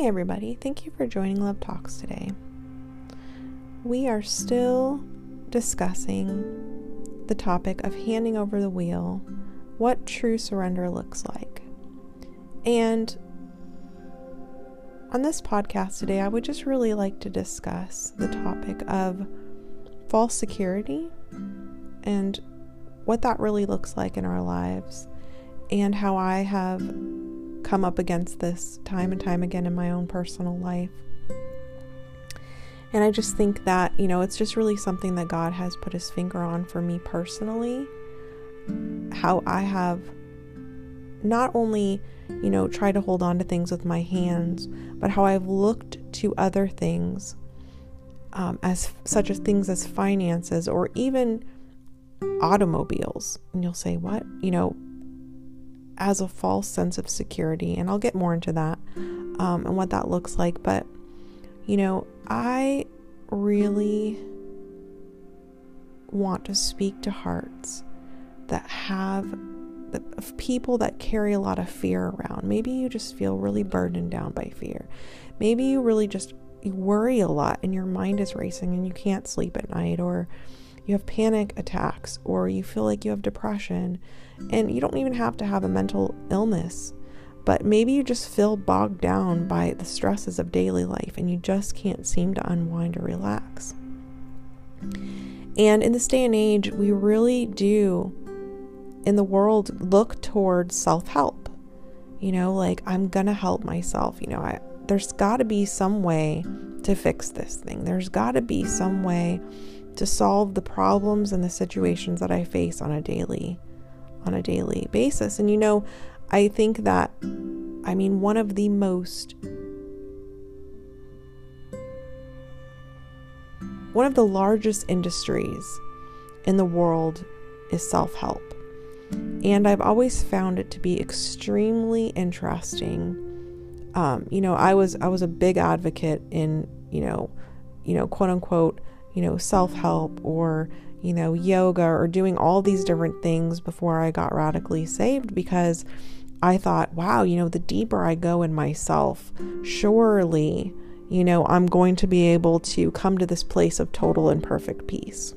Hey, everybody. Thank you for joining Love Talks today. We are still discussing the topic of handing over the wheel, what true surrender looks like. And on this podcast today, I would just really like to discuss the topic of false security and what that really looks like in our lives, and how I have come up against this time and time again in my own personal life. And I just think that, you know, it's just really something that God has put his finger on for me personally. How I have not only, you know, tried to hold on to things with my hands, but how I've looked to other things, um, as such as things as finances or even automobiles. And you'll say, what? You know, as a false sense of security. And I'll get more into that um, and what that looks like. But, you know, I really want to speak to hearts that have of people that carry a lot of fear around. Maybe you just feel really burdened down by fear. Maybe you really just worry a lot and your mind is racing and you can't sleep at night or you have panic attacks or you feel like you have depression and you don't even have to have a mental illness but maybe you just feel bogged down by the stresses of daily life and you just can't seem to unwind or relax. And in this day and age, we really do in the world look towards self-help. You know, like I'm to help myself, you know, I there's got to be some way to fix this thing. There's got to be some way to solve the problems and the situations that I face on a daily on a daily basis. And you know, I think that I mean one of the most one of the largest industries in the world is self-help. And I've always found it to be extremely interesting. Um, you know, I was I was a big advocate in, you know, you know, quote unquote, you know, self-help or, you know, yoga or doing all these different things before I got radically saved because I thought, wow, you know, the deeper I go in myself, surely, you know, I'm going to be able to come to this place of total and perfect peace.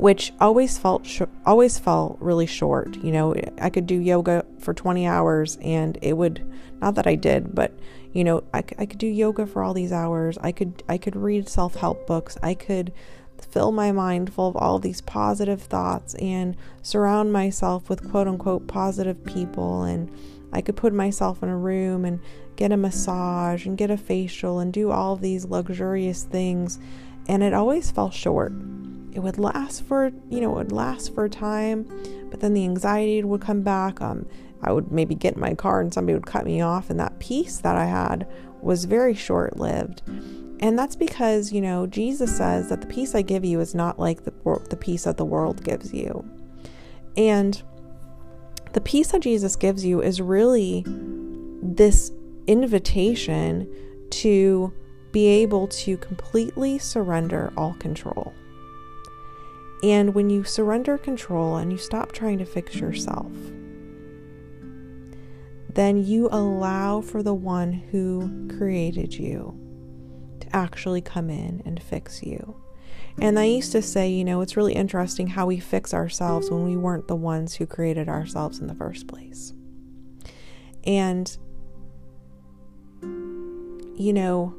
Which always felt sh- always felt really short. You know, I could do yoga for 20 hours and it would not that I did, but you know, I, I could do yoga for all these hours. I could I could read self-help books. I could fill my mind full of all these positive thoughts and surround myself with quote unquote positive people and I could put myself in a room and get a massage and get a facial and do all these luxurious things and it always fell short. It would last for, you know, it would last for a time, but then the anxiety would come back. Um, I would maybe get in my car and somebody would cut me off, and that peace that I had was very short lived. And that's because, you know, Jesus says that the peace I give you is not like the, the peace that the world gives you. And the peace that Jesus gives you is really this invitation to be able to completely surrender all control. And when you surrender control and you stop trying to fix yourself, then you allow for the one who created you to actually come in and fix you. And I used to say, you know, it's really interesting how we fix ourselves when we weren't the ones who created ourselves in the first place. And, you know,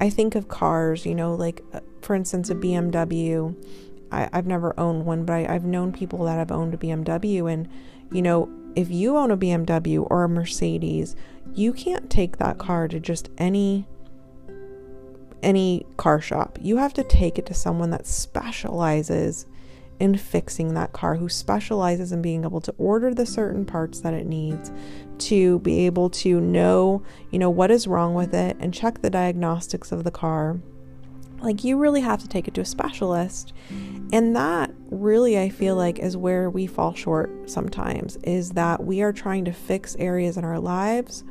I think of cars, you know, like uh, for instance, a BMW. I, have never owned one, but I, I've known people that have owned a BMW. And, you know, if you own a BMW or a Mercedes, you can't take that car to just any any car shop. You have to take it to someone that specializes in fixing that car, who specializes in being able to order the certain parts that it needs, to be able to know, you know, what is wrong with it and check the diagnostics of the car. Like, you really have to take it to a specialist. And that really, I feel like, is where we fall short sometimes is that we are trying to fix areas in our lives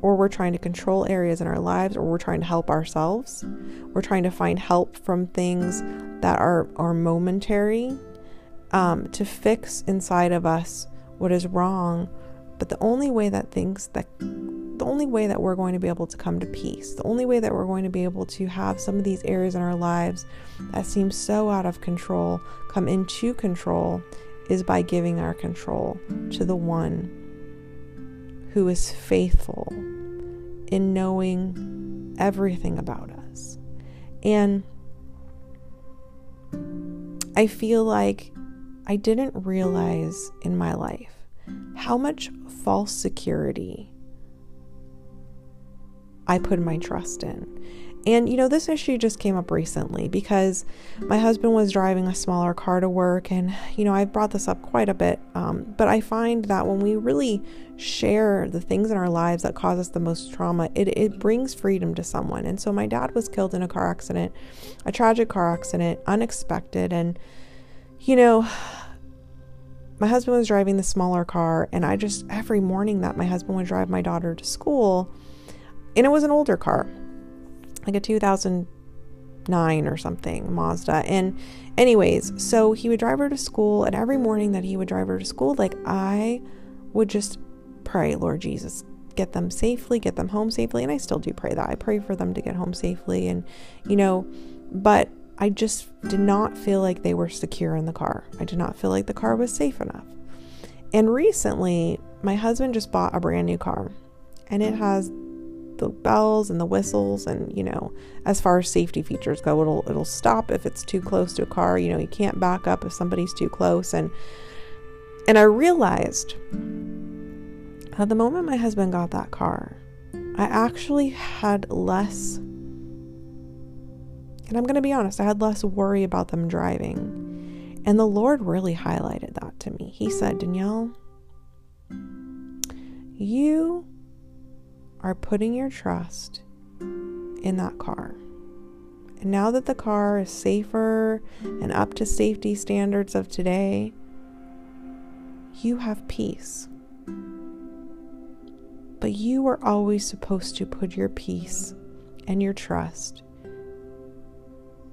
or we're trying to control areas in our lives or we're trying to help ourselves. We're trying to find help from things that are, are momentary um, to fix inside of us what is wrong. But the only way that things that the only way that we're going to be able to come to peace, the only way that we're going to be able to have some of these areas in our lives that seem so out of control come into control is by giving our control to the one who is faithful in knowing everything about us. And I feel like I didn't realize in my life how much false security I put my trust in. And you know, this issue just came up recently because my husband was driving a smaller car to work, and you know, I've brought this up quite a bit. Um, but I find that when we really share the things in our lives that cause us the most trauma, it, it brings freedom to someone. And so, my dad was killed in a car accident, a tragic car accident, unexpected. And you know, my husband was driving the smaller car, and I just, every morning that my husband would drive my daughter to school, and it was an older car like a 2009 or something Mazda. And, anyways, so he would drive her to school, and every morning that he would drive her to school, like I would just pray, Lord Jesus, get them safely, get them home safely. And I still do pray that. I pray for them to get home safely. And, you know, but I just did not feel like they were secure in the car. I did not feel like the car was safe enough. And recently, my husband just bought a brand new car, and it has the bells and the whistles and you know as far as safety features go it'll it'll stop if it's too close to a car. You know you can't back up if somebody's too close. And and I realized at the moment my husband got that car I actually had less and I'm going to be honest I had less worry about them driving. And the Lord really highlighted that to me. He said Danielle you are putting your trust in that car. And now that the car is safer and up to safety standards of today, you have peace. But you are always supposed to put your peace and your trust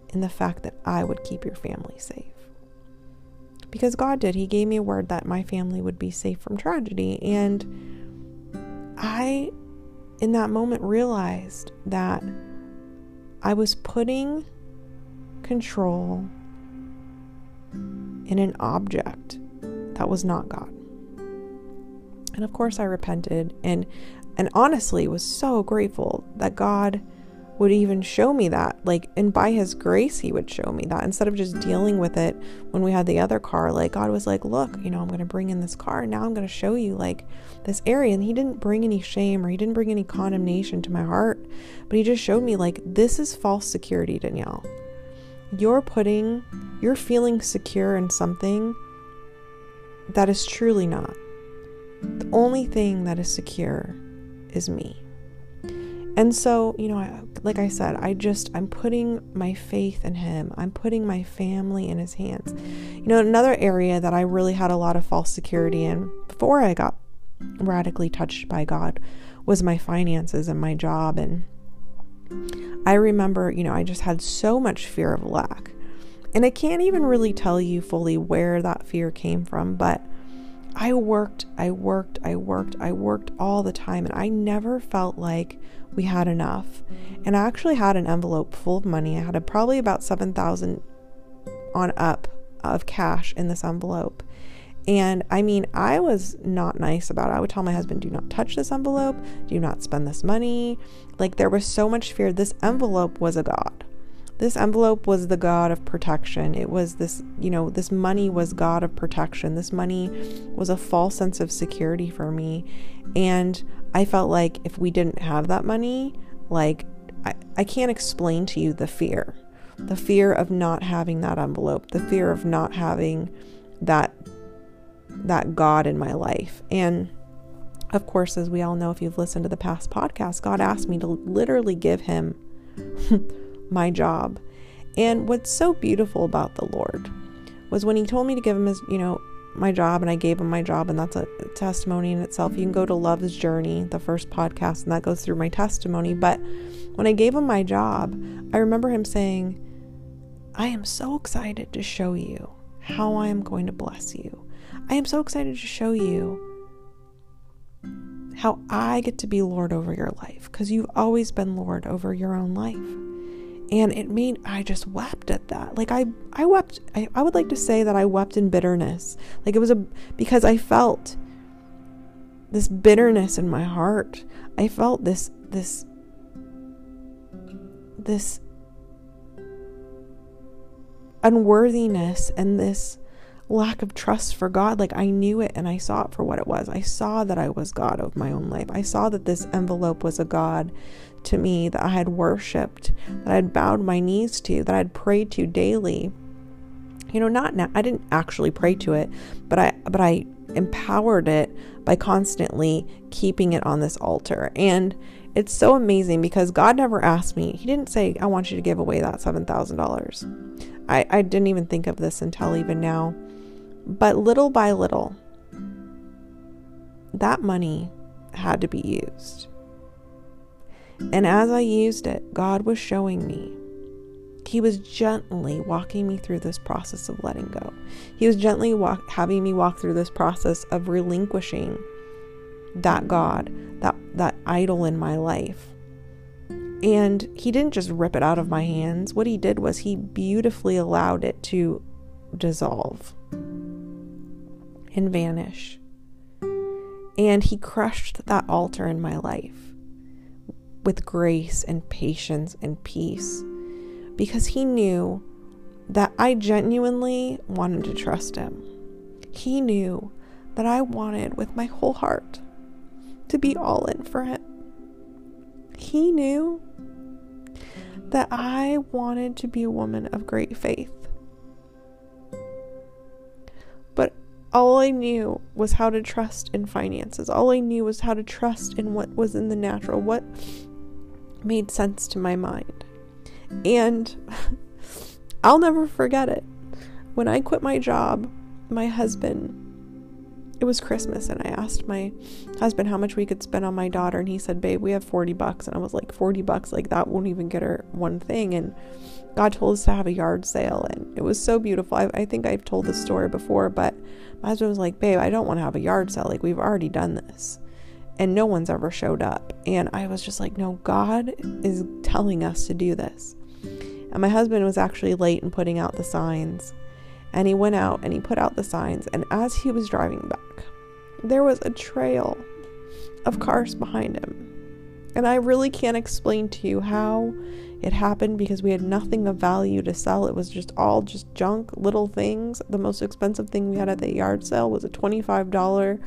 in the fact that I would keep your family safe. Because God did. He gave me a word that my family would be safe from tragedy. And I in that moment realized that I was putting control in an object that was not God. And of course I repented and and honestly was so grateful that God would even show me that. Like, and by His grace, He would show me that instead of just dealing with it when we had the other car. Like, God was like, Look, you know, I'm going to bring in this car. Now I'm going to show you, like, this area. And He didn't bring any shame or He didn't bring any condemnation to my heart, but He just showed me, like, this is false security, Danielle. You're putting, you're feeling secure in something that is truly not. The only thing that is secure is me. And so, you know, like I said, I just, I'm putting my faith in Him. I'm putting my family in His hands. You know, another area that I really had a lot of false security in before I got radically touched by God was my finances and my job. And I remember, you know, I just had so much fear of lack. And I can't even really tell you fully where that fear came from, but I worked, I worked, I worked, I worked all the time, and I never felt like we had enough. And I actually had an envelope full of money. I had a, probably about 7,000 on up of cash in this envelope. And I mean, I was not nice about it. I would tell my husband, do not touch this envelope, do not spend this money. Like, there was so much fear. This envelope was a God. This envelope was the God of protection. It was this, you know, this money was God of protection. This money was a false sense of security for me. And I felt like if we didn't have that money, like I, I can't explain to you the fear. The fear of not having that envelope, the fear of not having that that God in my life. And of course, as we all know, if you've listened to the past podcast, God asked me to literally give him my job. And what's so beautiful about the Lord was when he told me to give him his, you know, my job and I gave him my job, and that's a testimony in itself. You can go to Love's Journey, the first podcast, and that goes through my testimony. But when I gave him my job, I remember him saying, I am so excited to show you how I am going to bless you. I am so excited to show you how I get to be Lord over your life because you've always been Lord over your own life. And it made I just wept at that. Like I I wept I, I would like to say that I wept in bitterness. Like it was a because I felt this bitterness in my heart. I felt this this this unworthiness and this lack of trust for God. Like I knew it and I saw it for what it was. I saw that I was God of my own life. I saw that this envelope was a God to me that I had worshiped, that I had bowed my knees to, that I had prayed to daily. You know, not now I didn't actually pray to it, but I but I empowered it by constantly keeping it on this altar. And it's so amazing because God never asked me. He didn't say, I want you to give away that $7,000. I, I didn't even think of this until even now. But little by little, that money had to be used. And as I used it, God was showing me. He was gently walking me through this process of letting go. He was gently walk, having me walk through this process of relinquishing that God, that that idol in my life. And he didn't just rip it out of my hands. What he did was he beautifully allowed it to dissolve and vanish. And he crushed that altar in my life with grace and patience and peace because he knew that I genuinely wanted to trust him. He knew that I wanted with my whole heart to be all in for him. He knew that I wanted to be a woman of great faith. But all I knew was how to trust in finances. All I knew was how to trust in what was in the natural, what made sense to my mind. And I'll never forget it. When I quit my job, my husband, it was Christmas, and I asked my husband how much we could spend on my daughter, and he said, Babe, we have 40 bucks. And I was like, 40 bucks? Like, that won't even get her one thing. And God told us to have a yard sale, and it was so beautiful. I, I think I've told this story before, but my husband was like, Babe, I don't want to have a yard sale. Like, we've already done this. And no one's ever showed up. And I was just like, No, God is telling us to do this. And my husband was actually late in putting out the signs. And he went out and he put out the signs. And as he was driving back, there was a trail of cars behind him. And I really can't explain to you how it happened because we had nothing of value to sell. It was just all just junk, little things. The most expensive thing we had at the yard sale was a $25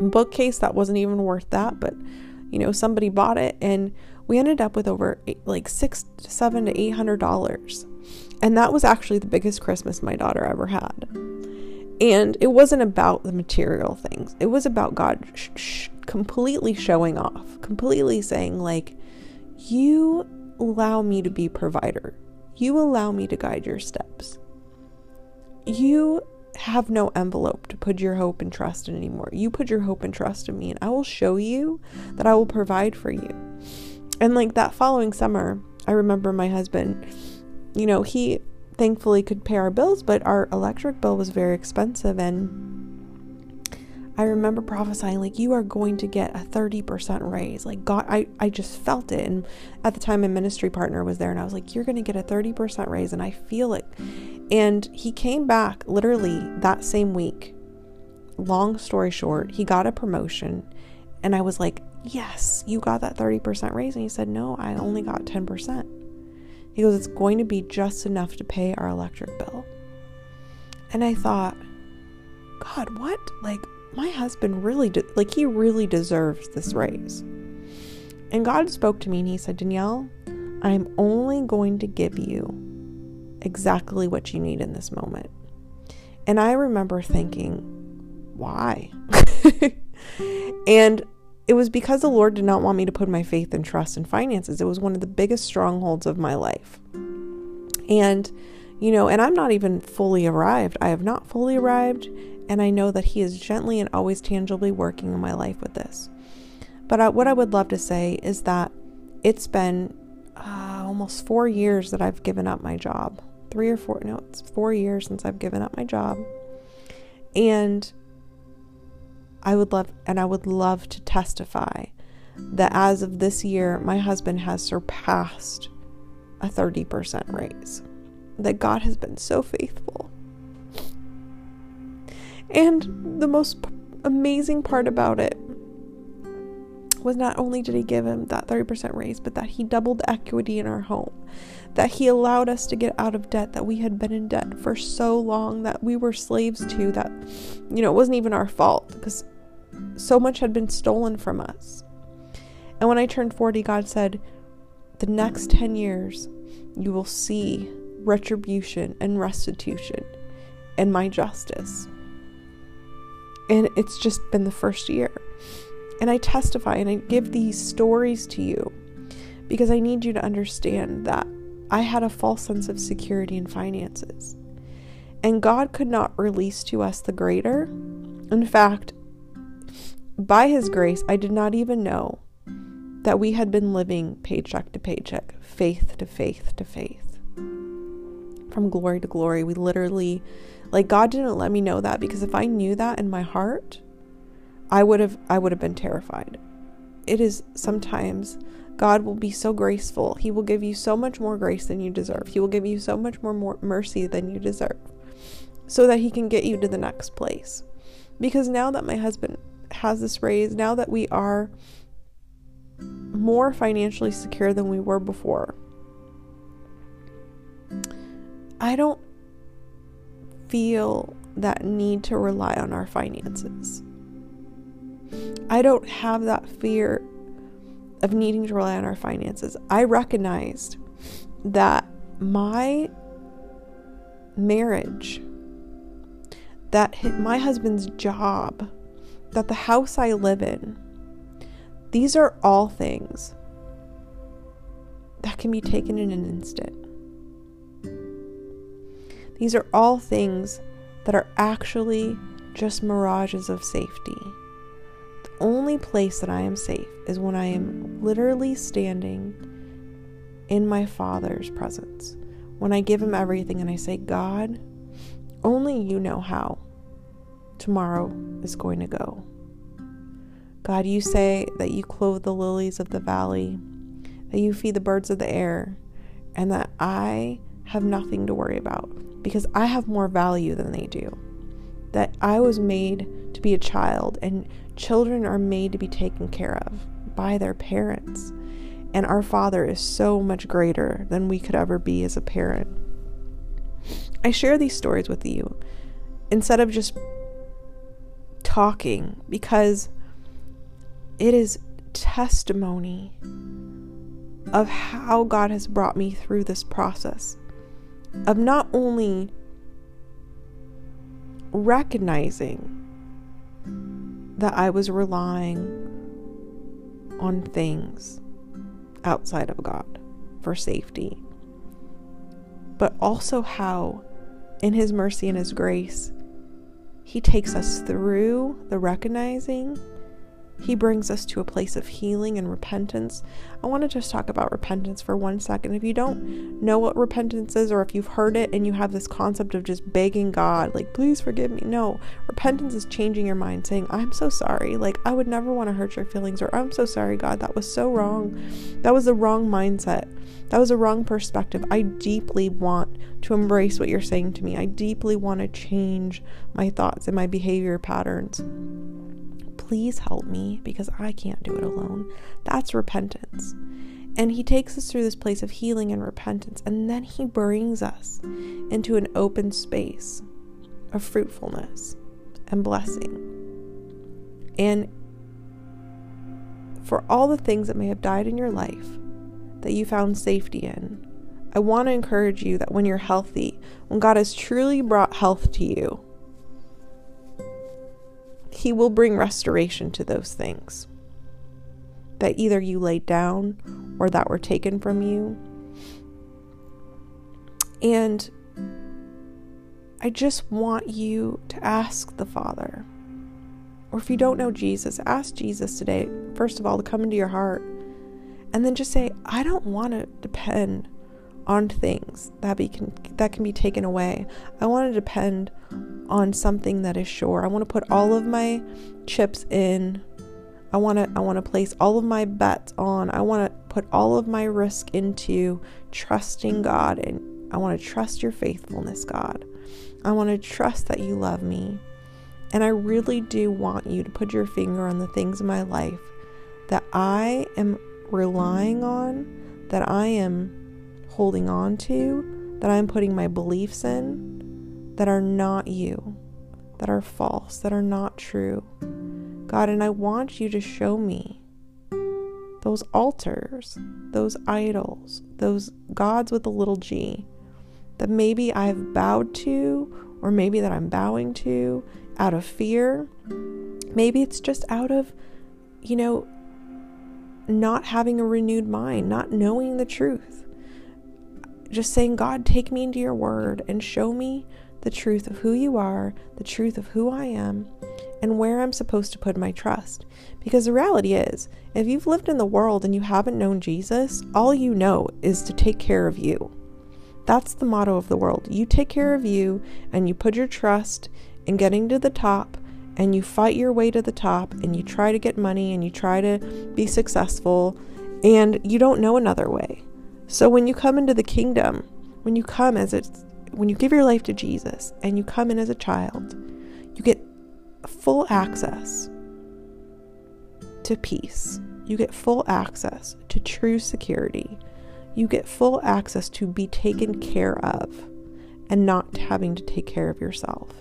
bookcase that wasn't even worth that, but you know, somebody bought it and we ended up with over eight, like six to seven to eight hundred dollars. And that was actually the biggest Christmas my daughter ever had. And it wasn't about the material things. It was about God sh- sh- completely showing off, completely saying like, you allow me to be provider. You allow me to guide your steps. You have no envelope to put your hope and trust in anymore. You put your hope and trust in me, and I will show you that I will provide for you. And like that following summer, I remember my husband, you know, he thankfully could pay our bills, but our electric bill was very expensive. And I remember prophesying, like, you are going to get a 30% raise. Like, God, I, I just felt it. And at the time, a ministry partner was there, and I was like, you're going to get a 30% raise. And I feel it. And he came back literally that same week. Long story short, he got a promotion. And I was like, yes, you got that 30% raise. And he said, no, I only got 10%. He goes, it's going to be just enough to pay our electric bill. And I thought, God, what? Like, my husband really, de- like, he really deserves this raise. And God spoke to me and he said, Danielle, I'm only going to give you exactly what you need in this moment. And I remember thinking, why? and it was because the Lord did not want me to put my faith and trust in finances. It was one of the biggest strongholds of my life. And, you know, and I'm not even fully arrived. I have not fully arrived and I know that He is gently and always tangibly working in my life with this. But I, what I would love to say is that it's been uh, almost four years that I've given up my job. Three or four, no, it's four years since I've given up my job. And I would love, and I would love to testify that as of this year, my husband has surpassed a 30% raise. That God has been so faithful. And the most amazing part about it was not only did he give him that 30% raise, but that he doubled equity in our home. That he allowed us to get out of debt that we had been in debt for so long that we were slaves to, that, you know, it wasn't even our fault because so much had been stolen from us. And when I turned 40, God said, The next 10 years, you will see retribution and restitution and my justice. And it's just been the first year. And I testify and I give these stories to you because I need you to understand that I had a false sense of security in finances. And God could not release to us the greater. In fact, by His grace, I did not even know that we had been living paycheck to paycheck, faith to faith to faith. From glory to glory, we literally, like, God didn't let me know that because if I knew that in my heart, I would have I would have been terrified. It is sometimes God will be so graceful. He will give you so much more grace than you deserve. He will give you so much more, more mercy than you deserve so that he can get you to the next place. Because now that my husband has this raise, now that we are more financially secure than we were before. I don't feel that need to rely on our finances. I don't have that fear of needing to rely on our finances. I recognized that my marriage, that my husband's job, that the house I live in, these are all things that can be taken in an instant. These are all things that are actually just mirages of safety. The only place that I am safe is when I am literally standing in my Father's presence. When I give Him everything and I say, God, only you know how tomorrow is going to go. God, you say that you clothe the lilies of the valley, that you feed the birds of the air, and that I have nothing to worry about because I have more value than they do. That I was made to be a child, and children are made to be taken care of by their parents. And our Father is so much greater than we could ever be as a parent. I share these stories with you instead of just talking because it is testimony of how God has brought me through this process of not only recognizing that I was relying on things outside of God for safety, but also how, in His mercy and His grace, He takes us through the recognizing he brings us to a place of healing and repentance. I want to just talk about repentance for one second. If you don't know what repentance is, or if you've heard it and you have this concept of just begging God, like, please forgive me. No, repentance is changing your mind, saying, I'm so sorry. Like, I would never want to hurt your feelings, or I'm so sorry, God. That was so wrong. That was the wrong mindset. That was a wrong perspective. I deeply want to embrace what you're saying to me. I deeply want to change my thoughts and my behavior patterns please help me because I can't do it alone. That's repentance. And he takes us through this place of healing and repentance, and then he brings us into an open space of fruitfulness and blessing. And for all the things that may have died in your life that you found safety in, I want to encourage you that when you're healthy, when God has truly brought health to you, he will bring restoration to those things that either you laid down or that were taken from you. And I just want you to ask the Father. Or if you don't know Jesus, ask Jesus today, first of all, to come into your heart. And then just say, I don't want to depend on things that be can, that can be taken away. I want to depend on something that is sure. I want to put all of my chips in. I want to I want to place all of my bets on. I want to put all of my risk into trusting God and I want to trust your faithfulness, God. I want to trust that you love me. And I really do want you to put your finger on the things in my life that I am relying on, that I am holding on to, that I'm putting my beliefs in, that are not you, that are false, that are not true. God, and I want you to show me those altars, those idols, those gods with a little g that maybe I've bowed to, or maybe that I'm bowing to out of fear. Maybe it's just out of, you know, not having a renewed mind, not knowing the truth. Just saying, God, take me into your word and show me the truth of who you are, the truth of who I am, and where I'm supposed to put my trust. Because the reality is, if you've lived in the world and you haven't known Jesus, all you know is to take care of you. That's the motto of the world. You take care of you and you put your trust in getting to the top and you fight your way to the top and you try to get money and you try to be successful and you don't know another way. So when you come into the kingdom, when you come as it's when you give your life to Jesus and you come in as a child, you get full access to peace. You get full access to true security you get full access to be taken care of and not having to take care of yourself.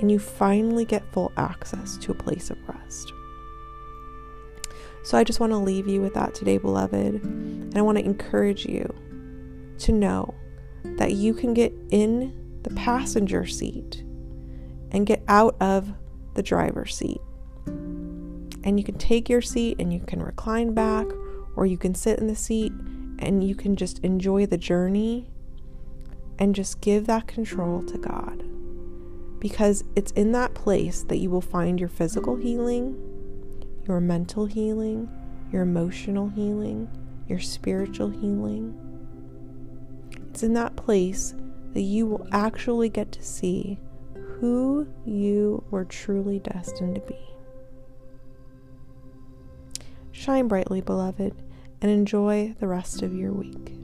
And you finally get full access to a place of rest. So I just want to leave you with that today, beloved. And I want to encourage you to know that you can get in the passenger seat and get out of the driver's seat. And you can take your seat and you can recline back, or you can sit in the seat and you can just enjoy the journey and just give that control to God. Because it's in that place that you will find your physical healing, your mental healing, your emotional healing, your spiritual healing. It's in that place that you will actually get to see who you were truly destined to be. Shine brightly, beloved and enjoy the rest of your week.